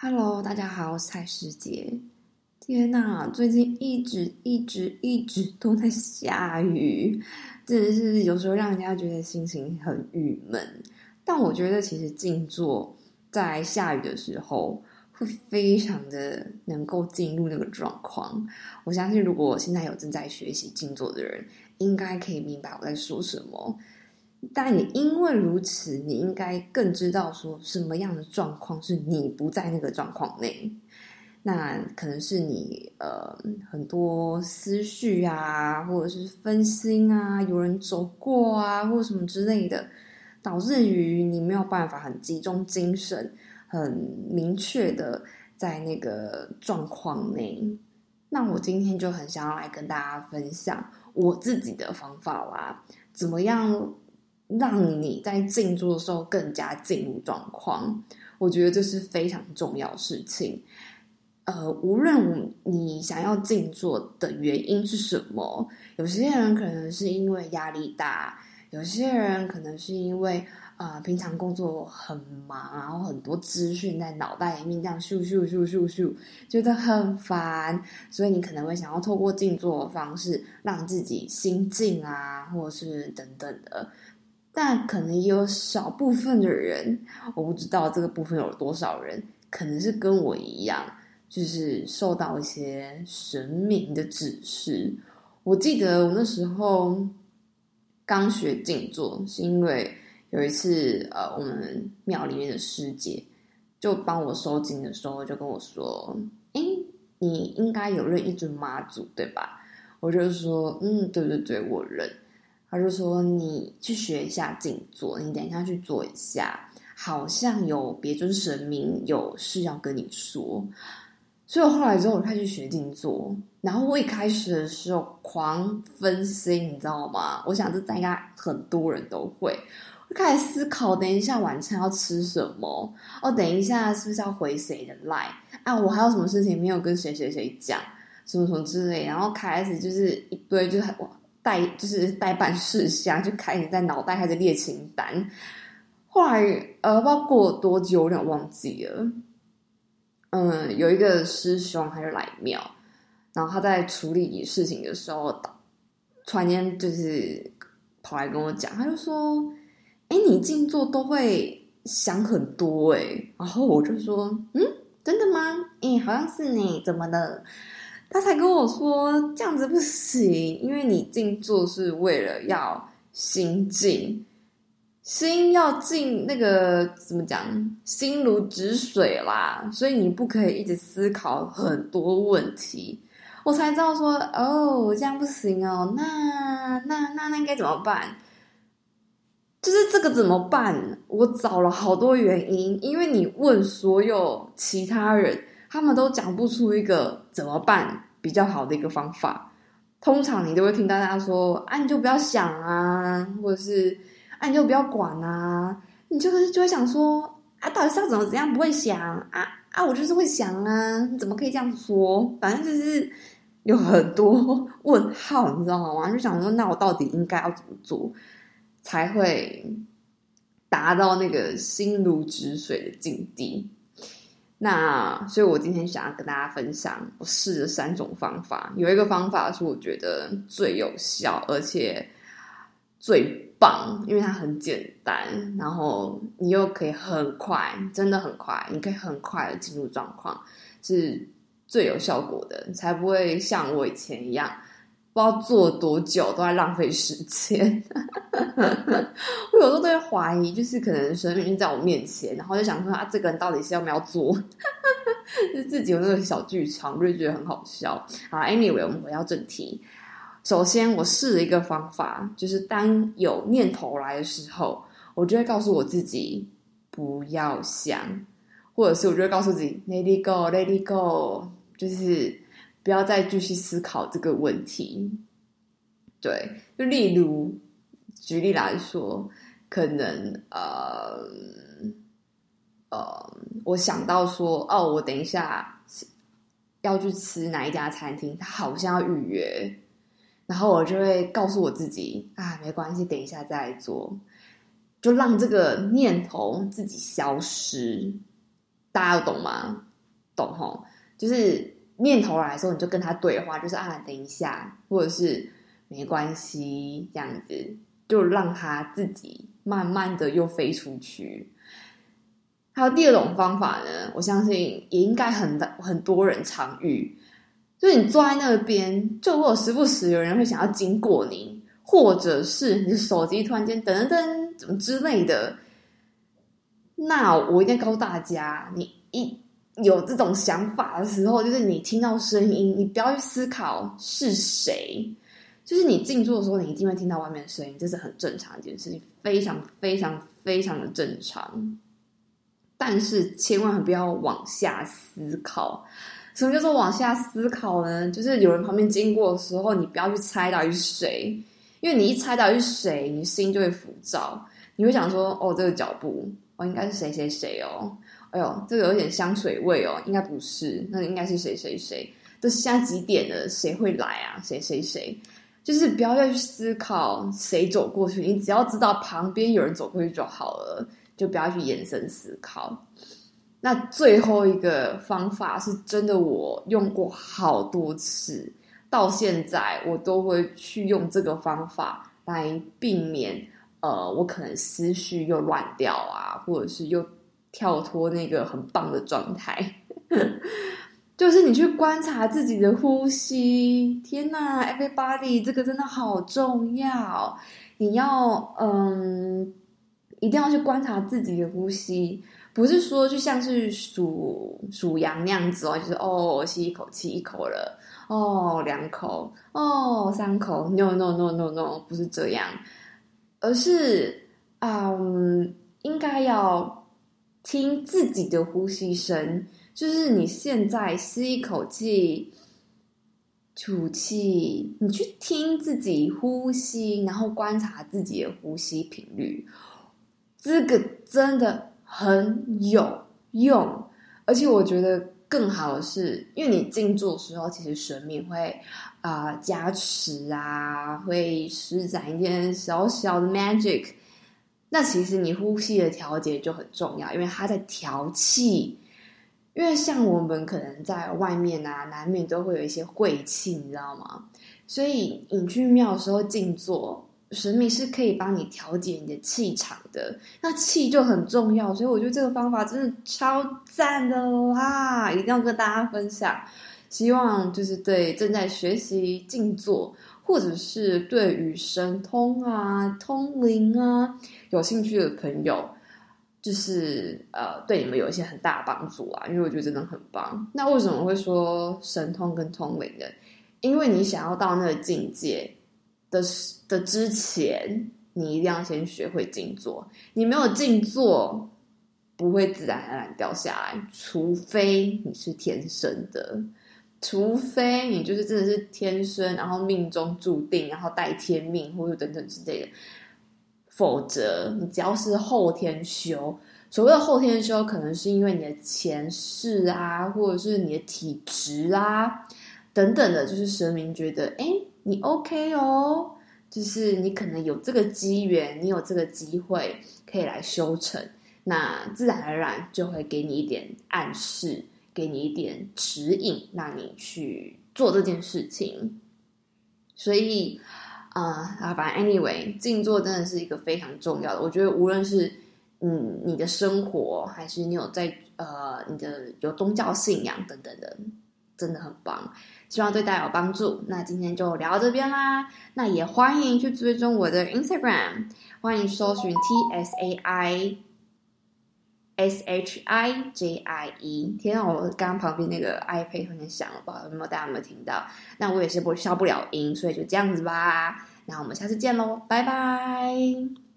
Hello，大家好，我是蔡师姐。天呐，最近一直一直一直都在下雨，真的是有时候让人家觉得心情很郁闷。但我觉得其实静坐在下雨的时候，会非常的能够进入那个状况。我相信，如果现在有正在学习静坐的人，应该可以明白我在说什么。但你因为如此，你应该更知道说什么样的状况是你不在那个状况内。那可能是你呃很多思绪啊，或者是分心啊，有人走过啊，或什么之类的，导致于你没有办法很集中精神，很明确的在那个状况内。那我今天就很想要来跟大家分享我自己的方法啦，怎么样让你在静坐的时候更加进入状况？我觉得这是非常重要事情。呃，无论你想要静坐的原因是什么，有些人可能是因为压力大，有些人可能是因为啊，平常工作很忙，然后很多资讯在脑袋里面这样咻咻咻咻咻，觉得很烦，所以你可能会想要透过静坐的方式让自己心静啊，或者是等等的。但可能也有少部分的人，我不知道这个部分有多少人，可能是跟我一样。就是受到一些神明的指示。我记得我那时候刚学静坐，是因为有一次，呃，我们庙里面的师姐就帮我收经的时候，就跟我说：“哎，你应该有认一尊妈祖，对吧？”我就说：“嗯，对对对，我认。”他就说：“你去学一下静坐，你等一下去做一下，好像有别尊神明有事要跟你说。”所以我后来之后我开始学静坐，然后我一开始的时候狂分心，你知道吗？我想这应该很多人都会，开始思考，等一下晚餐要吃什么？哦，等一下是不是要回谁的 line 啊？我还有什么事情没有跟谁谁谁讲，什么什么之类，然后开始就是一堆就是代就是代办事项，就开始在脑袋开始列清单。后来呃，不知道过了多久，有点忘记了。嗯，有一个师兄，他就来庙，然后他在处理事情的时候，突然间就是跑来跟我讲，他就说：“哎，你静坐都会想很多哎。”然后我就说：“嗯，真的吗？哎，好像是你怎么了？”他才跟我说：“这样子不行，因为你静坐是为了要心静。”心要静那个怎么讲？心如止水啦，所以你不可以一直思考很多问题。我才知道说，哦，这样不行哦。那那那那该怎么办？就是这个怎么办？我找了好多原因，因为你问所有其他人，他们都讲不出一个怎么办比较好的一个方法。通常你都会听到大家说，啊，你就不要想啊，或者是。啊，你就不要管啊！你就是就会想说啊，到底是要怎么怎样？不会想啊啊！我就是会想啊！你怎么可以这样说？反正就是有很多问号，你知道吗？就想说，那我到底应该要怎么做，才会达到那个心如止水的境地？那所以，我今天想要跟大家分享，我试了三种方法，有一个方法是我觉得最有效，而且最。棒，因为它很简单，然后你又可以很快，真的很快，你可以很快的进入状况，是最有效果的，才不会像我以前一样，不知道做多久都在浪费时间。我有时候都会怀疑，就是可能神明在我面前，然后就想说啊，这个人到底是要不要做？就自己有那个小剧场，我就觉得很好笑。好，Anyway，我们回到正题。首先，我试了一个方法，就是当有念头来的时候，我就会告诉我自己不要想，或者是我就会告诉自己 “let it go，let it go”，就是不要再继续思考这个问题。对，就例如举例来说，可能呃呃，我想到说，哦，我等一下要去吃哪一家餐厅，他好像要预约。然后我就会告诉我自己啊，没关系，等一下再做，就让这个念头自己消失。大家懂吗？懂吼，就是念头来的时候，你就跟他对话，就是啊，等一下，或者是没关系，这样子，就让他自己慢慢的又飞出去。还有第二种方法呢，我相信也应该很很多人常遇，就是你坐在那边，就会时不时有人会想要经过你，或者是你的手机突然间噔噔噔，怎么之类的。那我一定告诉大家，你一有这种想法的时候，就是你听到声音，你不要去思考是谁，就是你静坐的时候，你一定会听到外面的声音，这是很正常一件事情，非常非常非常的正常。但是千万不要往下思考。什么叫做往下思考呢？就是有人旁边经过的时候，你不要去猜到底是谁，因为你一猜到底是谁，你心就会浮躁。你会想说：“哦，这个脚步，哦，应该是谁谁谁哦。哎呦，这个有点香水味哦，应该不是，那应该是谁谁谁。都现在几点了？谁会来啊？谁谁谁？就是不要再去思考谁走过去，你只要知道旁边有人走过去就好了。”就不要去延伸思考。那最后一个方法是真的，我用过好多次，到现在我都会去用这个方法来避免，呃，我可能思绪又乱掉啊，或者是又跳脱那个很棒的状态。就是你去观察自己的呼吸。天呐，everybody，这个真的好重要。你要，嗯。一定要去观察自己的呼吸，不是说就像是数数羊那样子哦，就是哦吸一口气一口了，哦两口，哦三口，no no no no no，不是这样，而是嗯，应该要听自己的呼吸声，就是你现在吸一口气，吐气，你去听自己呼吸，然后观察自己的呼吸频率。这个真的很有用，而且我觉得更好的是，因为你静坐的时候，其实神明会啊加持啊，会施展一点小小的 magic。那其实你呼吸的调节就很重要，因为它在调气。因为像我们可能在外面啊，难免都会有一些晦气，你知道吗？所以你去庙的时候静坐。神明是可以帮你调节你的气场的，那气就很重要，所以我觉得这个方法真的超赞的哇！一定要跟大家分享。希望就是对正在学习静坐，或者是对与神通啊、通灵啊有兴趣的朋友，就是呃，对你们有一些很大的帮助啊。因为我觉得真的很棒。那为什么会说神通跟通灵呢？因为你想要到那个境界。的的之前，你一定要先学会静坐。你没有静坐，不会自然而然掉下来。除非你是天生的，除非你就是真的是天生，然后命中注定，然后带天命或者等等之类的。否则，你只要是后天修，所谓的后天修，可能是因为你的前世啊，或者是你的体质啊等等的，就是神明觉得，哎。你 OK 哦，就是你可能有这个机缘，你有这个机会可以来修成，那自然而然就会给你一点暗示，给你一点指引，让你去做这件事情。所以，啊啊，反正 anyway，静坐真的是一个非常重要的。我觉得无论是嗯你的生活，还是你有在呃你的有宗教信仰等等的，真的很棒。希望对大家有帮助。那今天就聊到这边啦。那也欢迎去追踪我的 Instagram，欢迎搜寻 T S A I S H I J I E。天啊，我刚刚旁边那个 iPad 有点响了，不知道有没有大家有没有听到？那我也是不消不了音，所以就这样子吧。那我们下次见喽，拜拜。